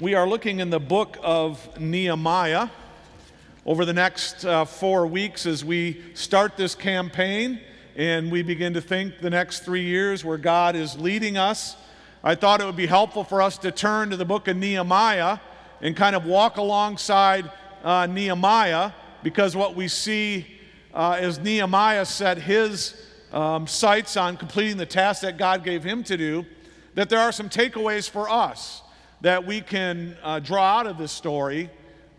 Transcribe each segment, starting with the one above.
We are looking in the book of Nehemiah over the next uh, four weeks as we start this campaign and we begin to think the next three years where God is leading us. I thought it would be helpful for us to turn to the book of Nehemiah and kind of walk alongside uh, Nehemiah because what we see uh, as Nehemiah set his um, sights on completing the task that God gave him to do, that there are some takeaways for us that we can uh, draw out of this story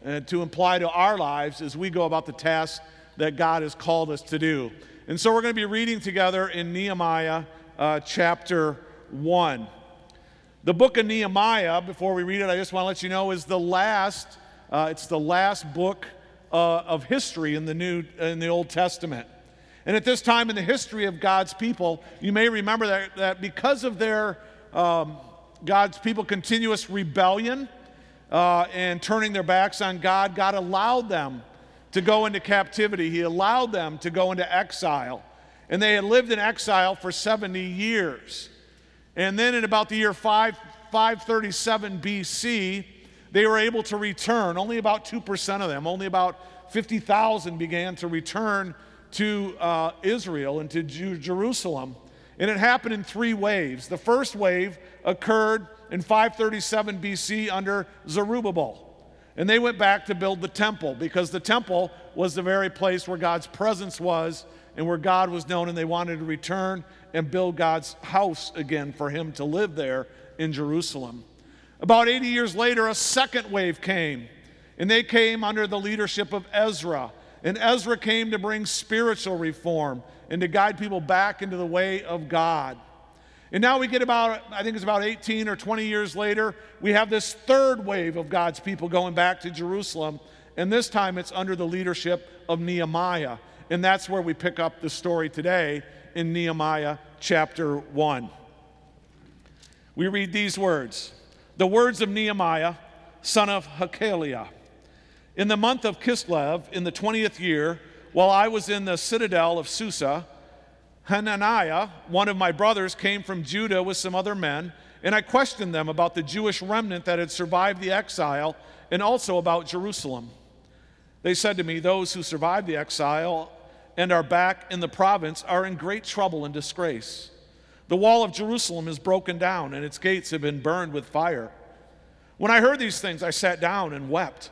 uh, to apply to our lives as we go about the task that God has called us to do. And so we're going to be reading together in Nehemiah uh, chapter 1. The book of Nehemiah, before we read it, I just want to let you know, is the last, uh, it's the last book uh, of history in the, New, in the Old Testament. And at this time in the history of God's people, you may remember that, that because of their um, God's people continuous rebellion uh, and turning their backs on God, God allowed them to go into captivity. He allowed them to go into exile. And they had lived in exile for 70 years. And then in about the year 5, 537 BC, they were able to return. Only about 2% of them, only about 50,000 began to return to uh, Israel and to Jerusalem. And it happened in three waves. The first wave occurred in 537 BC under Zerubbabel. And they went back to build the temple because the temple was the very place where God's presence was and where God was known, and they wanted to return and build God's house again for him to live there in Jerusalem. About 80 years later, a second wave came, and they came under the leadership of Ezra. And Ezra came to bring spiritual reform and to guide people back into the way of God. And now we get about, I think it's about 18 or 20 years later, we have this third wave of God's people going back to Jerusalem. And this time it's under the leadership of Nehemiah. And that's where we pick up the story today in Nehemiah chapter 1. We read these words The words of Nehemiah, son of Hachaliah. In the month of Kislev, in the 20th year, while I was in the citadel of Susa, Hananiah, one of my brothers, came from Judah with some other men, and I questioned them about the Jewish remnant that had survived the exile and also about Jerusalem. They said to me, Those who survived the exile and are back in the province are in great trouble and disgrace. The wall of Jerusalem is broken down, and its gates have been burned with fire. When I heard these things, I sat down and wept.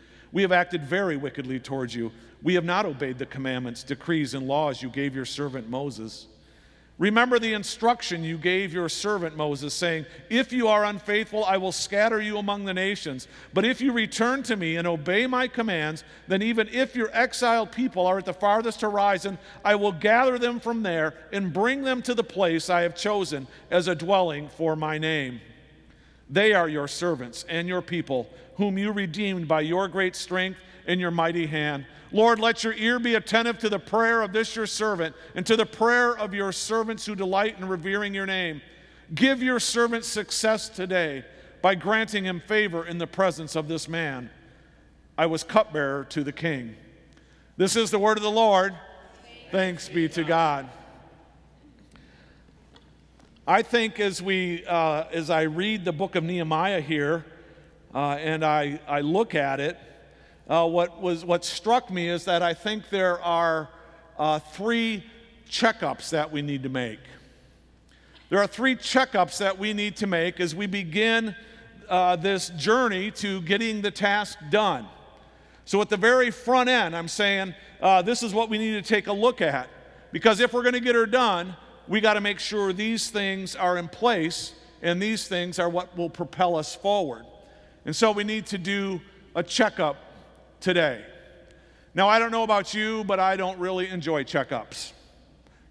We have acted very wickedly towards you. We have not obeyed the commandments, decrees, and laws you gave your servant Moses. Remember the instruction you gave your servant Moses, saying, If you are unfaithful, I will scatter you among the nations. But if you return to me and obey my commands, then even if your exiled people are at the farthest horizon, I will gather them from there and bring them to the place I have chosen as a dwelling for my name. They are your servants and your people, whom you redeemed by your great strength and your mighty hand. Lord, let your ear be attentive to the prayer of this your servant and to the prayer of your servants who delight in revering your name. Give your servant success today by granting him favor in the presence of this man. I was cupbearer to the king. This is the word of the Lord. Thanks be to God. I think as we, uh, as I read the book of Nehemiah here, uh, and I, I look at it, uh, what, was, what struck me is that I think there are uh, three checkups that we need to make. There are three checkups that we need to make as we begin uh, this journey to getting the task done. So, at the very front end, I'm saying uh, this is what we need to take a look at. Because if we're going to get her done, we got to make sure these things are in place, and these things are what will propel us forward. And so, we need to do a checkup today. Now, I don't know about you, but I don't really enjoy checkups.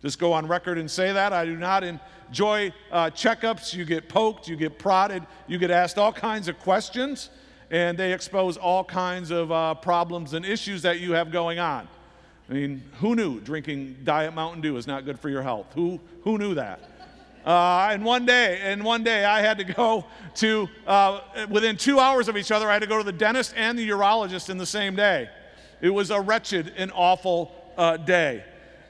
Just go on record and say that. I do not enjoy uh, checkups. You get poked, you get prodded, you get asked all kinds of questions, and they expose all kinds of uh, problems and issues that you have going on. I mean, who knew drinking Diet Mountain Dew is not good for your health? Who, who knew that? Uh, and one day, and one day, I had to go to uh, within two hours of each other. I had to go to the dentist and the urologist in the same day. It was a wretched and awful uh, day.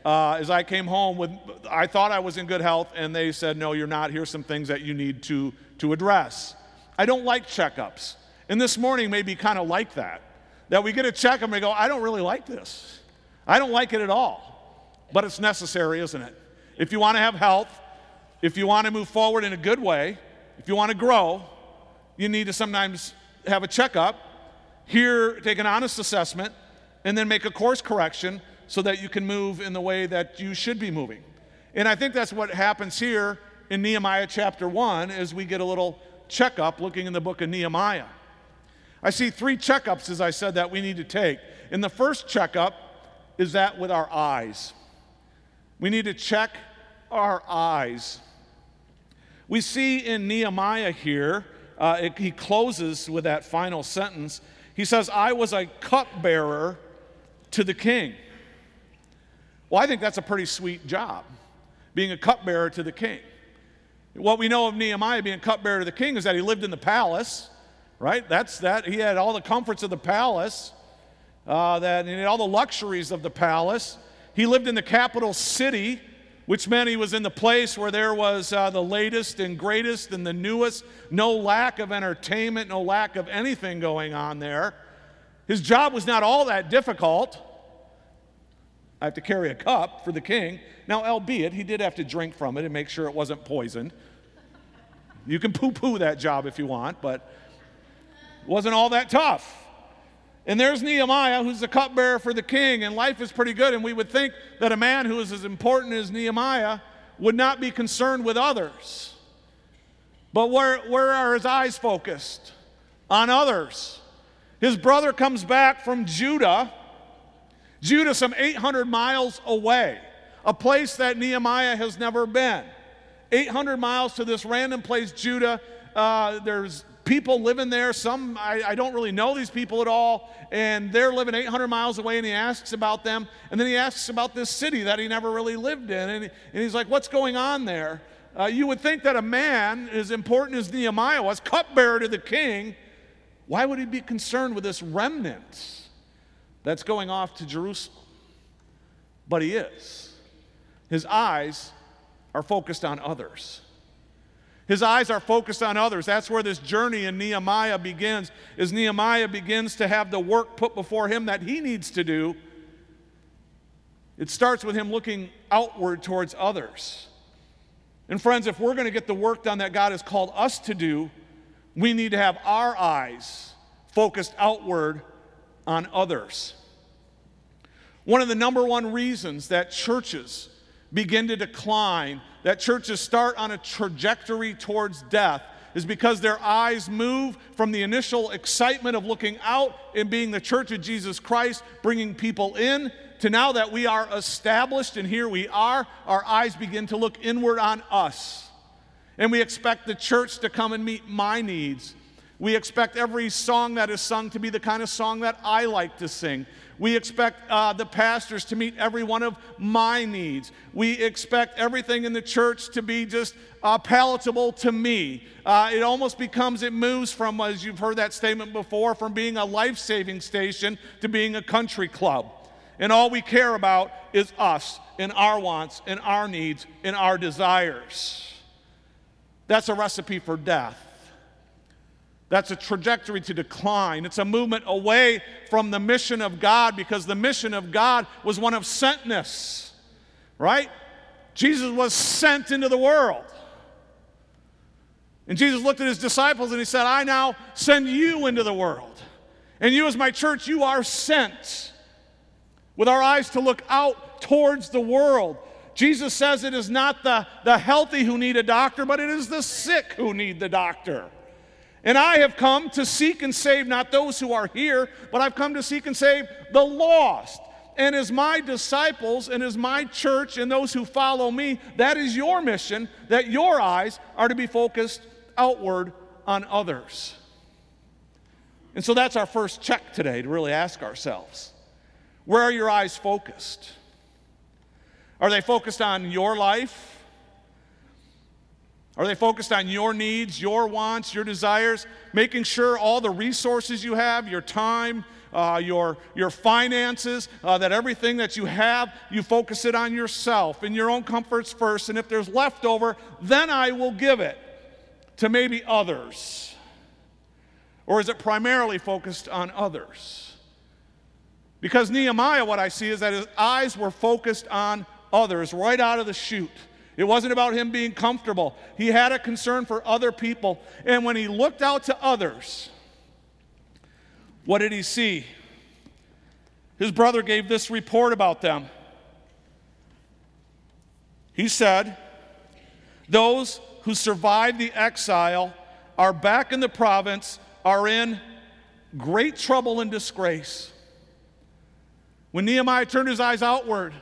Uh, as I came home with, I thought I was in good health, and they said, "No, you're not. Here's some things that you need to to address." I don't like checkups, and this morning may be kind of like that. That we get a checkup and we go, "I don't really like this. I don't like it at all," but it's necessary, isn't it? If you want to have health if you want to move forward in a good way, if you want to grow, you need to sometimes have a checkup, here take an honest assessment, and then make a course correction so that you can move in the way that you should be moving. And I think that's what happens here in Nehemiah chapter 1 as we get a little checkup looking in the book of Nehemiah. I see three checkups, as I said, that we need to take. In the first checkup is that with our eyes. We need to check our eyes. We see in Nehemiah here, uh, it, he closes with that final sentence. He says, I was a cupbearer to the king. Well, I think that's a pretty sweet job, being a cupbearer to the king. What we know of Nehemiah being cupbearer to the king is that he lived in the palace, right? That's that. He had all the comforts of the palace, uh, that he had all the luxuries of the palace. He lived in the capital city which meant he was in the place where there was uh, the latest and greatest and the newest, no lack of entertainment, no lack of anything going on there. His job was not all that difficult. I have to carry a cup for the king. Now, albeit, he did have to drink from it and make sure it wasn't poisoned. You can poo poo that job if you want, but it wasn't all that tough. And there's Nehemiah, who's the cupbearer for the king, and life is pretty good. And we would think that a man who is as important as Nehemiah would not be concerned with others. But where, where are his eyes focused? On others. His brother comes back from Judah, Judah, some 800 miles away, a place that Nehemiah has never been. 800 miles to this random place, Judah. Uh, there's people living there. Some, I, I, don't really know these people at all. And they're living 800 miles away, and he asks about them. And then he asks about this city that he never really lived in. And, and he's like, What's going on there? Uh, you would think that a man as important as Nehemiah was, cupbearer to the king, why would he be concerned with this remnant that's going off to Jerusalem? But he is. His eyes are focused on others. His eyes are focused on others. That's where this journey in Nehemiah begins. As Nehemiah begins to have the work put before him that he needs to do, it starts with him looking outward towards others. And friends, if we're going to get the work done that God has called us to do, we need to have our eyes focused outward on others. One of the number one reasons that churches begin to decline, that churches start on a trajectory towards death, is because their eyes move from the initial excitement of looking out and being the church of Jesus Christ, bringing people in, to now that we are established and here we are, our eyes begin to look inward on us. And we expect the church to come and meet my needs. We expect every song that is sung to be the kind of song that I like to sing. We expect uh, the pastors to meet every one of my needs. We expect everything in the church to be just uh, palatable to me. Uh, it almost becomes, it moves from, as you've heard that statement before, from being a life saving station to being a country club. And all we care about is us and our wants and our needs and our desires. That's a recipe for death. That's a trajectory to decline. It's a movement away from the mission of God because the mission of God was one of sentness, right? Jesus was sent into the world. And Jesus looked at his disciples and he said, I now send you into the world. And you, as my church, you are sent with our eyes to look out towards the world. Jesus says it is not the, the healthy who need a doctor, but it is the sick who need the doctor. And I have come to seek and save not those who are here, but I've come to seek and save the lost. And as my disciples and as my church and those who follow me, that is your mission that your eyes are to be focused outward on others. And so that's our first check today to really ask ourselves where are your eyes focused? Are they focused on your life? Are they focused on your needs, your wants, your desires, making sure all the resources you have, your time, uh, your, your finances, uh, that everything that you have, you focus it on yourself and your own comforts first. And if there's leftover, then I will give it to maybe others. Or is it primarily focused on others? Because Nehemiah, what I see is that his eyes were focused on others right out of the chute. It wasn't about him being comfortable. He had a concern for other people. And when he looked out to others, what did he see? His brother gave this report about them. He said, Those who survived the exile are back in the province, are in great trouble and disgrace. When Nehemiah turned his eyes outward,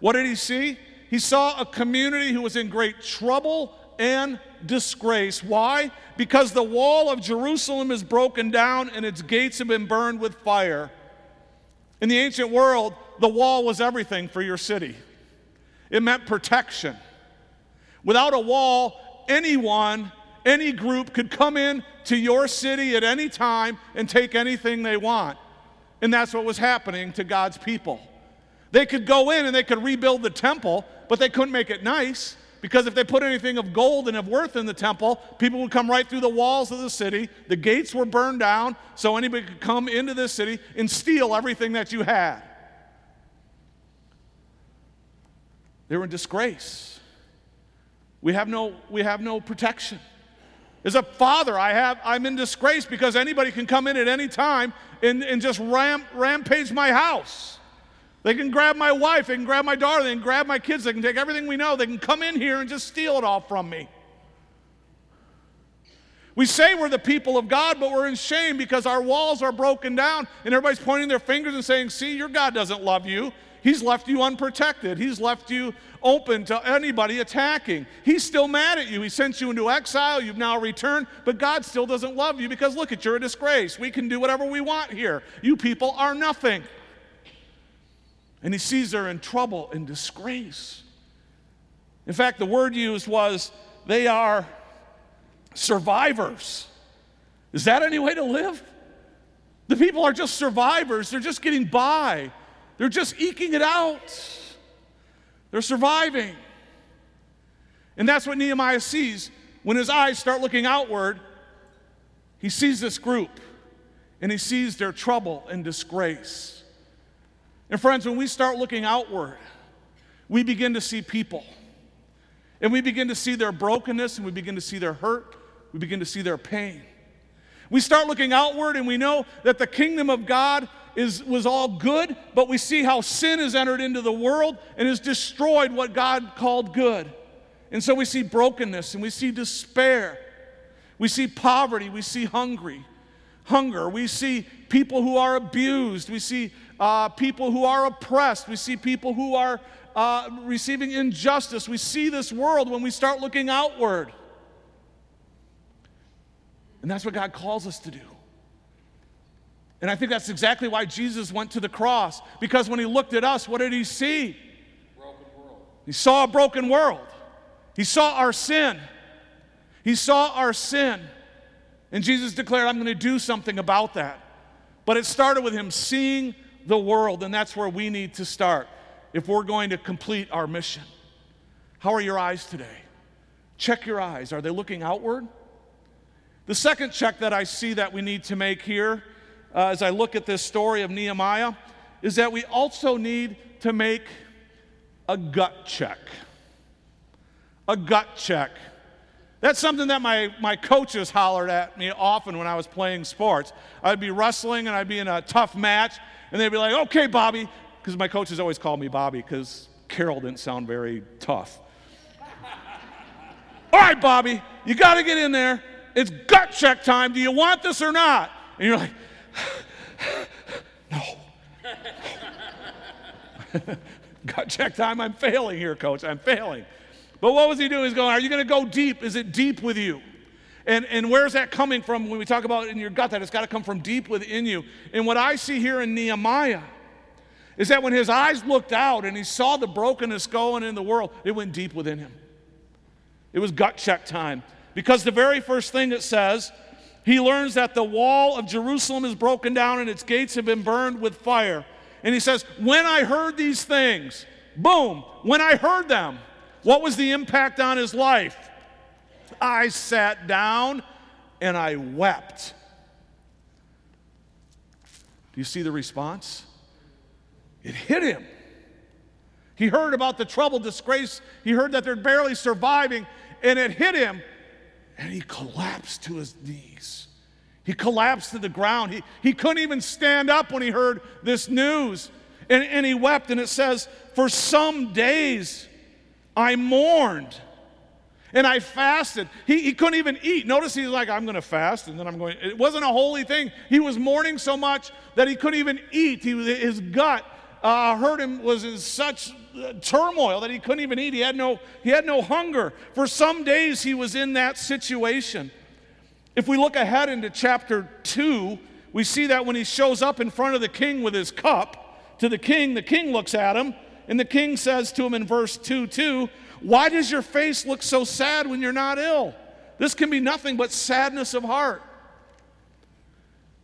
what did he see? He saw a community who was in great trouble and disgrace. Why? Because the wall of Jerusalem is broken down and its gates have been burned with fire. In the ancient world, the wall was everything for your city, it meant protection. Without a wall, anyone, any group could come in to your city at any time and take anything they want. And that's what was happening to God's people. They could go in and they could rebuild the temple, but they couldn't make it nice. Because if they put anything of gold and of worth in the temple, people would come right through the walls of the city. The gates were burned down, so anybody could come into this city and steal everything that you had. They were in disgrace. We have no, we have no protection. As a father, I have, I'm in disgrace because anybody can come in at any time and, and just ram, rampage my house. They can grab my wife, they can grab my daughter, they can grab my kids, they can take everything we know, they can come in here and just steal it all from me. We say we're the people of God, but we're in shame because our walls are broken down and everybody's pointing their fingers and saying, See, your God doesn't love you. He's left you unprotected. He's left you open to anybody attacking. He's still mad at you. He sent you into exile. You've now returned, but God still doesn't love you because look at you're a disgrace. We can do whatever we want here. You people are nothing. And he sees they're in trouble and disgrace. In fact, the word used was they are survivors. Is that any way to live? The people are just survivors. They're just getting by, they're just eking it out. They're surviving. And that's what Nehemiah sees. When his eyes start looking outward, he sees this group and he sees their trouble and disgrace. And friends, when we start looking outward, we begin to see people. And we begin to see their brokenness and we begin to see their hurt. We begin to see their pain. We start looking outward and we know that the kingdom of God is, was all good, but we see how sin has entered into the world and has destroyed what God called good. And so we see brokenness and we see despair. We see poverty. We see hungry, hunger. We see people who are abused. We see uh, people who are oppressed. We see people who are uh, receiving injustice. We see this world when we start looking outward. And that's what God calls us to do. And I think that's exactly why Jesus went to the cross. Because when he looked at us, what did he see? He saw a broken world. He saw our sin. He saw our sin. And Jesus declared, I'm going to do something about that. But it started with him seeing the world, and that's where we need to start if we're going to complete our mission. How are your eyes today? Check your eyes. Are they looking outward? The second check that I see that we need to make here uh, as I look at this story of Nehemiah is that we also need to make a gut check. A gut check. That's something that my, my coaches hollered at me often when I was playing sports. I'd be wrestling and I'd be in a tough match, and they'd be like, okay, Bobby, because my coaches always called me Bobby because Carol didn't sound very tough. All right, Bobby, you got to get in there. It's gut check time. Do you want this or not? And you're like, no. gut check time. I'm failing here, coach. I'm failing. But what was he doing? He's going, Are you going to go deep? Is it deep with you? And, and where's that coming from when we talk about in your gut? That it's got to come from deep within you. And what I see here in Nehemiah is that when his eyes looked out and he saw the brokenness going in the world, it went deep within him. It was gut check time. Because the very first thing it says, he learns that the wall of Jerusalem is broken down and its gates have been burned with fire. And he says, When I heard these things, boom, when I heard them, what was the impact on his life? I sat down and I wept. Do you see the response? It hit him. He heard about the trouble, disgrace. He heard that they're barely surviving, and it hit him, and he collapsed to his knees. He collapsed to the ground. He, he couldn't even stand up when he heard this news. And, and he wept, and it says, For some days I mourned and I fasted. He, he couldn't even eat. Notice he's like, I'm going to fast, and then I'm going. It wasn't a holy thing. He was mourning so much that he couldn't even eat. He, his gut uh, hurt him was in such uh, turmoil that he couldn't even eat. He had no he had no hunger. For some days he was in that situation. If we look ahead into chapter two, we see that when he shows up in front of the king with his cup to the king, the king looks at him, and the king says to him in verse 2 2, why does your face look so sad when you're not ill? This can be nothing but sadness of heart.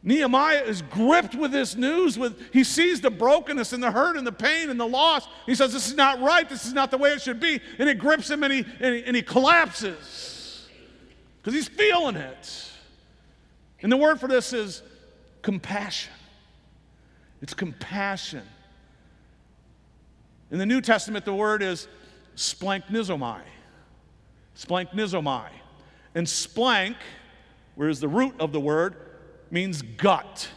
Nehemiah is gripped with this news. With, he sees the brokenness and the hurt and the pain and the loss. He says, This is not right. This is not the way it should be. And it grips him and he, and he, and he collapses because he's feeling it. And the word for this is compassion. It's compassion. In the New Testament, the word is splanchnizomai. Splanchnizomai. And splank, where is the root of the word, means gut.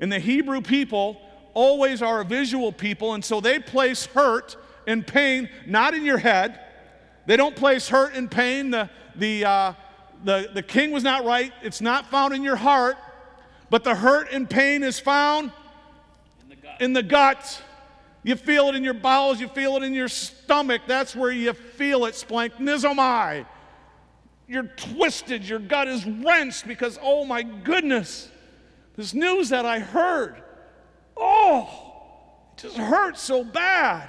And the Hebrew people always are a visual people, and so they place hurt and pain not in your head. They don't place hurt and pain. The, the, uh, the, the king was not right. It's not found in your heart, but the hurt and pain is found in the gut. In the gut. You feel it in your bowels, you feel it in your stomach. That's where you feel it, splanchnizomai. You're twisted, your gut is wrenched because, oh my goodness, this news that I heard, oh, it just hurts so bad.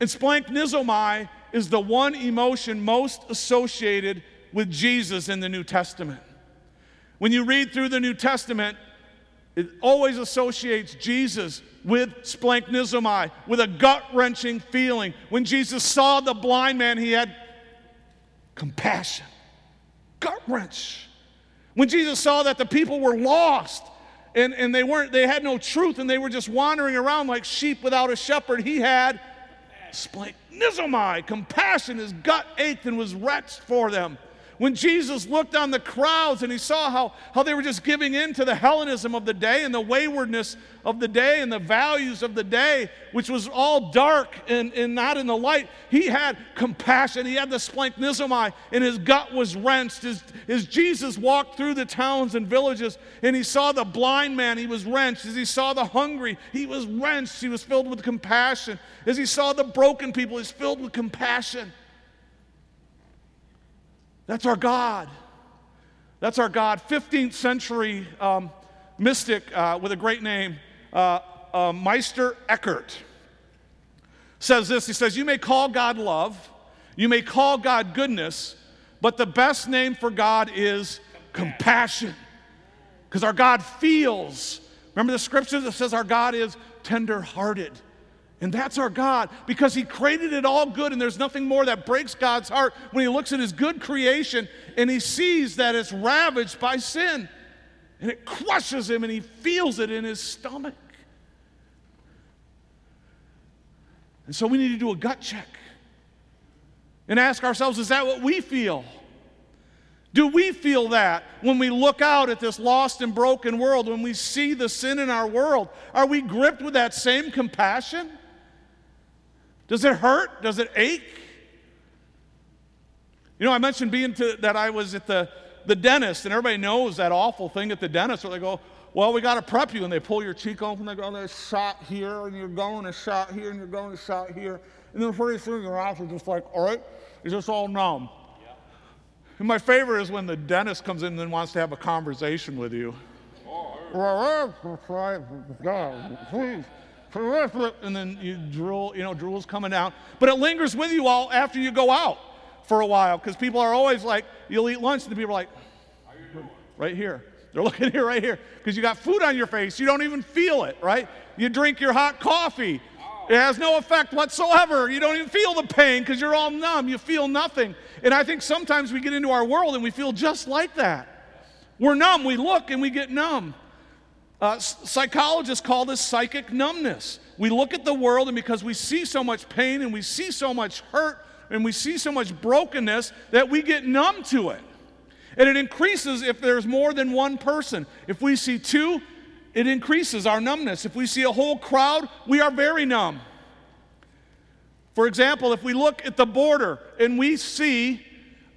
And splanchnizomai is the one emotion most associated with Jesus in the New Testament. When you read through the New Testament, it always associates Jesus with splanchnizomai, with a gut wrenching feeling. When Jesus saw the blind man, he had compassion, gut wrench. When Jesus saw that the people were lost and, and they weren't, they had no truth and they were just wandering around like sheep without a shepherd, he had splanchnizomai, compassion. His gut ached and was wretched for them. When Jesus looked on the crowds and he saw how, how they were just giving in to the Hellenism of the day and the waywardness of the day and the values of the day, which was all dark and, and not in the light, he had compassion. He had the splanchnizomai and his gut was wrenched. As, as Jesus walked through the towns and villages and he saw the blind man, he was wrenched. As he saw the hungry, he was wrenched. He was filled with compassion. As he saw the broken people, he's filled with compassion. That's our God. That's our God. 15th century um, mystic uh, with a great name, uh, uh, Meister Eckhart, says this. He says, You may call God love, you may call God goodness, but the best name for God is compassion. Because our God feels. Remember the scripture that says our God is tender hearted. And that's our God because He created it all good, and there's nothing more that breaks God's heart when He looks at His good creation and He sees that it's ravaged by sin. And it crushes Him, and He feels it in His stomach. And so we need to do a gut check and ask ourselves is that what we feel? Do we feel that when we look out at this lost and broken world, when we see the sin in our world? Are we gripped with that same compassion? Does it hurt? Does it ache? You know, I mentioned being to, that I was at the, the dentist, and everybody knows that awful thing at the dentist where they go, well, we got to prep you. And they pull your cheek open, and they go, there's shot here, and you're going a shot here, and you're going a shot here. And then pretty soon your mouth is just like, all right, it's just all numb. Yeah. And my favorite is when the dentist comes in and then wants to have a conversation with you. Oh, please. And then you drool, you know, drool's coming down. But it lingers with you all after you go out for a while because people are always like, you'll eat lunch and the people are like, right here. They're looking here, right here, because you got food on your face. You don't even feel it, right? You drink your hot coffee. It has no effect whatsoever. You don't even feel the pain because you're all numb. You feel nothing. And I think sometimes we get into our world and we feel just like that. We're numb. We look and we get numb. Uh, psychologists call this psychic numbness. We look at the world, and because we see so much pain and we see so much hurt and we see so much brokenness, that we get numb to it. And it increases if there's more than one person. If we see two, it increases our numbness. If we see a whole crowd, we are very numb. For example, if we look at the border and we see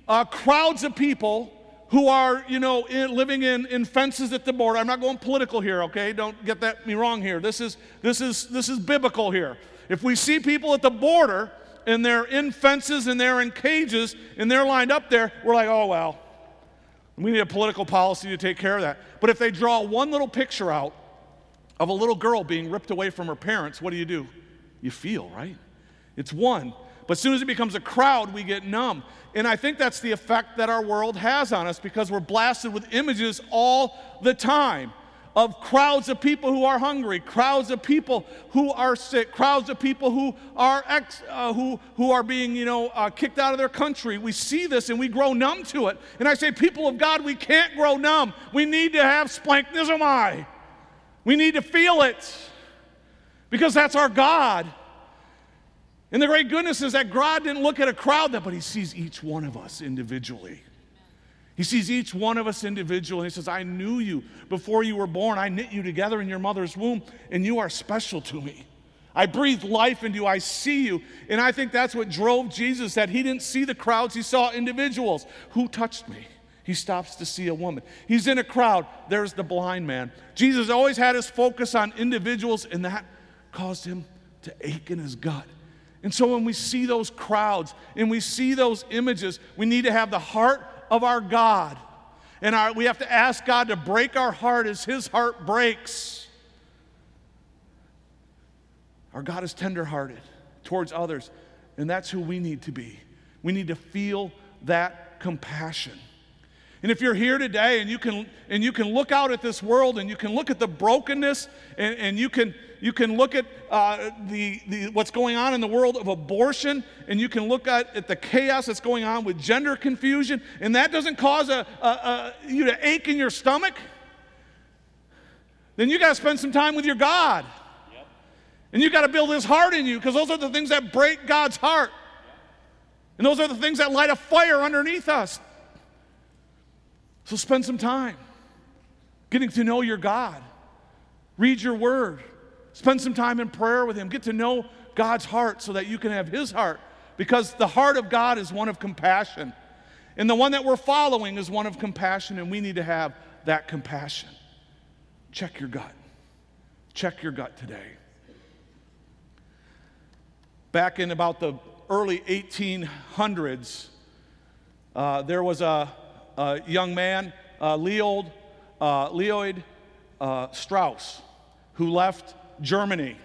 uh, crowds of people who are, you know, in, living in, in fences at the border. I'm not going political here, okay? Don't get that me wrong here. This is this is this is biblical here. If we see people at the border and they're in fences and they're in cages and they're lined up there, we're like, oh well, we need a political policy to take care of that. But if they draw one little picture out of a little girl being ripped away from her parents, what do you do? You feel, right? It's one. But as soon as it becomes a crowd, we get numb. And I think that's the effect that our world has on us because we're blasted with images all the time of crowds of people who are hungry, crowds of people who are sick, crowds of people who are ex, uh, who, who are being, you know, uh, kicked out of their country. We see this and we grow numb to it. And I say, people of God, we can't grow numb. We need to have splanchnizomai. We need to feel it because that's our God. And the great goodness is that God didn't look at a crowd, that, but He sees each one of us individually. He sees each one of us individually. He says, I knew you before you were born. I knit you together in your mother's womb, and you are special to me. I breathed life into you. I see you. And I think that's what drove Jesus, that he didn't see the crowds, he saw individuals. Who touched me? He stops to see a woman. He's in a crowd. There's the blind man. Jesus always had his focus on individuals, and that caused him to ache in his gut. And so when we see those crowds and we see those images, we need to have the heart of our God. And our, we have to ask God to break our heart as His heart breaks. Our God is tenderhearted towards others, and that's who we need to be. We need to feel that compassion. And if you're here today and you can and you can look out at this world and you can look at the brokenness and, and you can you can look at uh, the, the, what's going on in the world of abortion, and you can look at, at the chaos that's going on with gender confusion, and that doesn't cause a, a, a you to ache in your stomach, then you got to spend some time with your God. Yep. And you got to build his heart in you because those are the things that break God's heart. And those are the things that light a fire underneath us. So spend some time getting to know your God. Read your word. Spend some time in prayer with Him. Get to know God's heart so that you can have His heart. Because the heart of God is one of compassion. And the one that we're following is one of compassion, and we need to have that compassion. Check your gut. Check your gut today. Back in about the early 1800s, uh, there was a, a young man, uh, Leold, uh, Leoid uh, Strauss, who left Germany.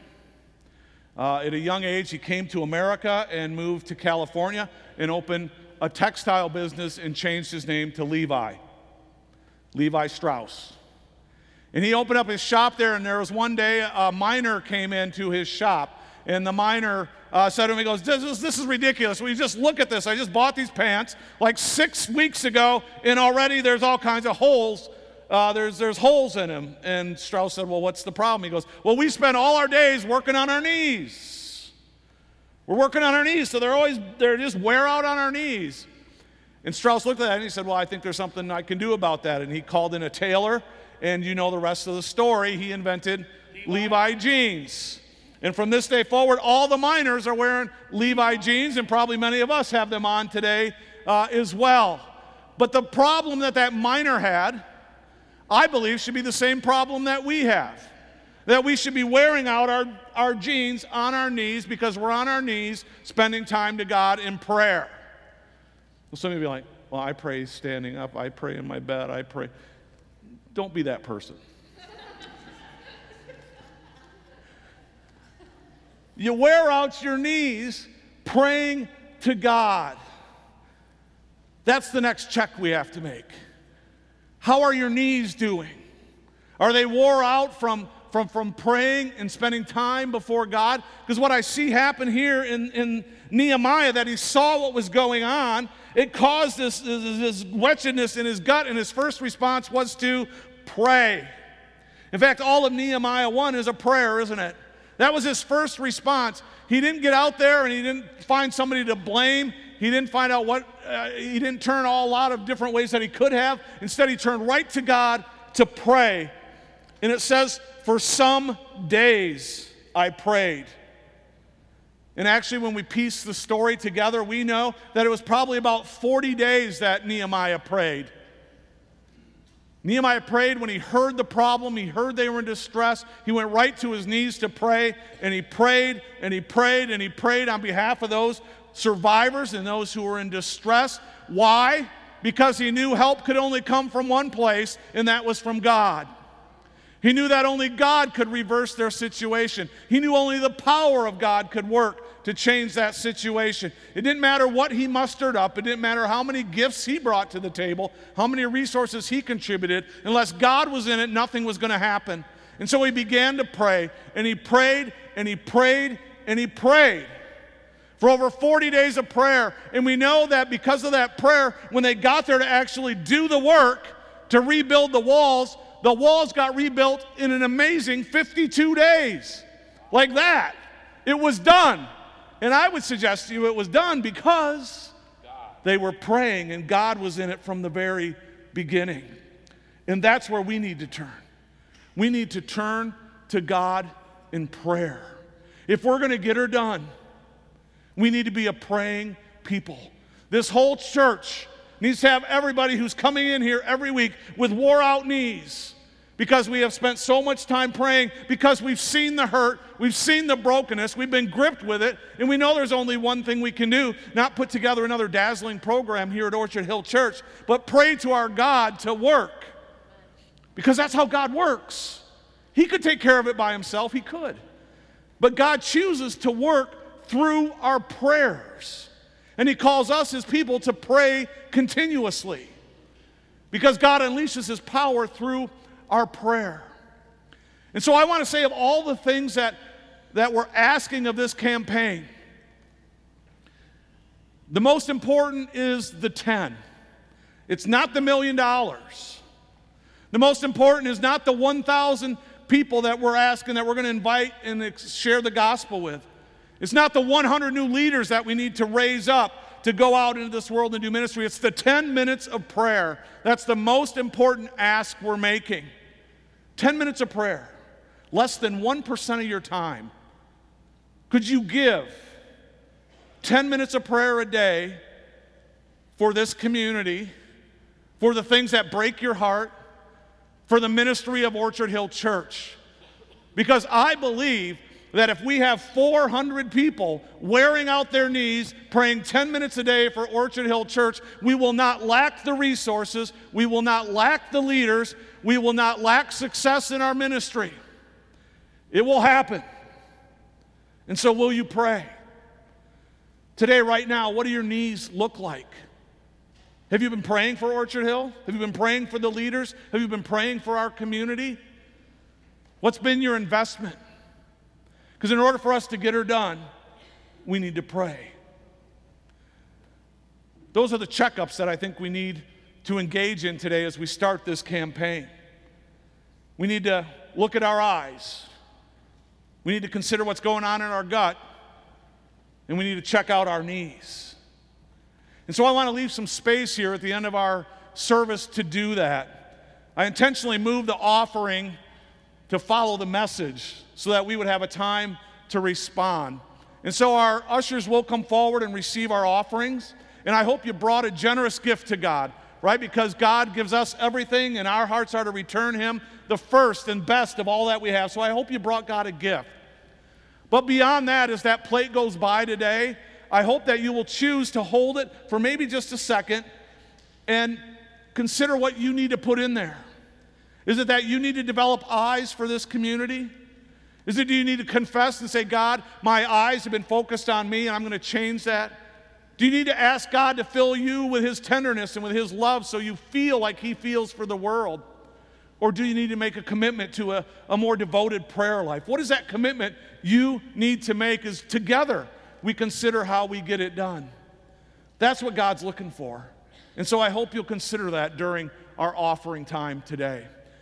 Uh, at a young age, he came to America and moved to California and opened a textile business and changed his name to Levi, Levi Strauss. And he opened up his shop there, and there was one day a miner came into his shop, and the miner uh, said to him, he goes, this is, this is ridiculous. We just look at this. I just bought these pants like six weeks ago, and already there's all kinds of holes uh, there's, there's holes in him. And Strauss said, Well, what's the problem? He goes, Well, we spend all our days working on our knees. We're working on our knees, so they're always, they're just wear out on our knees. And Strauss looked at that and he said, Well, I think there's something I can do about that. And he called in a tailor, and you know the rest of the story. He invented Levi, Levi jeans. And from this day forward, all the miners are wearing Levi jeans, and probably many of us have them on today uh, as well. But the problem that that miner had, I believe, should be the same problem that we have. That we should be wearing out our, our jeans on our knees because we're on our knees spending time to God in prayer. Well, some of you be like, well, I pray standing up, I pray in my bed, I pray. Don't be that person. you wear out your knees praying to God. That's the next check we have to make. How are your knees doing? Are they wore out from, from, from praying and spending time before God? Because what I see happen here in, in Nehemiah, that he saw what was going on, it caused this, this, wretchedness in his gut, and his first response was to pray. In fact, all of Nehemiah 1 is a prayer, isn't it? That was his first response. He didn't get out there and he didn't find somebody to blame. He didn't find out what, uh, he didn't turn all a lot of different ways that he could have. Instead, he turned right to God to pray. And it says, For some days I prayed. And actually, when we piece the story together, we know that it was probably about 40 days that Nehemiah prayed. Nehemiah prayed when he heard the problem, he heard they were in distress. He went right to his knees to pray, and he prayed and he prayed and he prayed on behalf of those survivors and those who were in distress. Why? Because he knew help could only come from one place, and that was from God. He knew that only God could reverse their situation. He knew only the power of God could work to change that situation. It didn't matter what he mustered up, it didn't matter how many gifts he brought to the table, how many resources he contributed. Unless God was in it, nothing was going to happen. And so he began to pray, and he prayed, and he prayed, and he prayed for over 40 days of prayer. And we know that because of that prayer, when they got there to actually do the work to rebuild the walls, the walls got rebuilt in an amazing 52 days. Like that. It was done. And I would suggest to you it was done because they were praying and God was in it from the very beginning. And that's where we need to turn. We need to turn to God in prayer. If we're going to get her done, we need to be a praying people. This whole church needs to have everybody who's coming in here every week with wore out knees because we have spent so much time praying, because we've seen the hurt, we've seen the brokenness, we've been gripped with it, and we know there's only one thing we can do not put together another dazzling program here at Orchard Hill Church, but pray to our God to work. Because that's how God works. He could take care of it by himself, he could. But God chooses to work through our prayers. And he calls us, his people, to pray continuously. Because God unleashes his power through our prayer. And so I want to say of all the things that, that we're asking of this campaign, the most important is the 10. It's not the million dollars. The most important is not the 1,000 people that we're asking that we're going to invite and share the gospel with. It's not the 100 new leaders that we need to raise up to go out into this world and do ministry. It's the 10 minutes of prayer. That's the most important ask we're making. 10 minutes of prayer, less than 1% of your time. Could you give 10 minutes of prayer a day for this community, for the things that break your heart, for the ministry of Orchard Hill Church? Because I believe that if we have 400 people wearing out their knees, praying 10 minutes a day for Orchard Hill Church, we will not lack the resources, we will not lack the leaders, we will not lack success in our ministry. It will happen. And so, will you pray? Today, right now, what do your knees look like? Have you been praying for Orchard Hill? Have you been praying for the leaders? Have you been praying for our community? What's been your investment? Because in order for us to get her done, we need to pray. Those are the checkups that I think we need to engage in today as we start this campaign. We need to look at our eyes. We need to consider what's going on in our gut. And we need to check out our knees. And so I want to leave some space here at the end of our service to do that. I intentionally moved the offering to follow the message so that we would have a time to respond. And so our ushers will come forward and receive our offerings. And I hope you brought a generous gift to God. right? Because God gives us everything and our hearts are to return Him the first and best of all that we have. So I hope you brought God a gift. But beyond that, as that plate goes by today, I hope that you will choose to hold it for maybe just a second and consider what you need to put in there. Is it that you need to develop eyes for this community? Is it do you need to confess and say, God, my eyes have been focused on me and I'm going to change that? Do you need to ask God to fill you with His tenderness and with His love so you feel like He feels for the world? Or do you need to make a commitment to a, a more devoted prayer life? What is that commitment you need to make? Is together we consider how we get it done. That's what God's looking for. And so I hope you'll consider that during our offering time today.